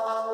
Oh.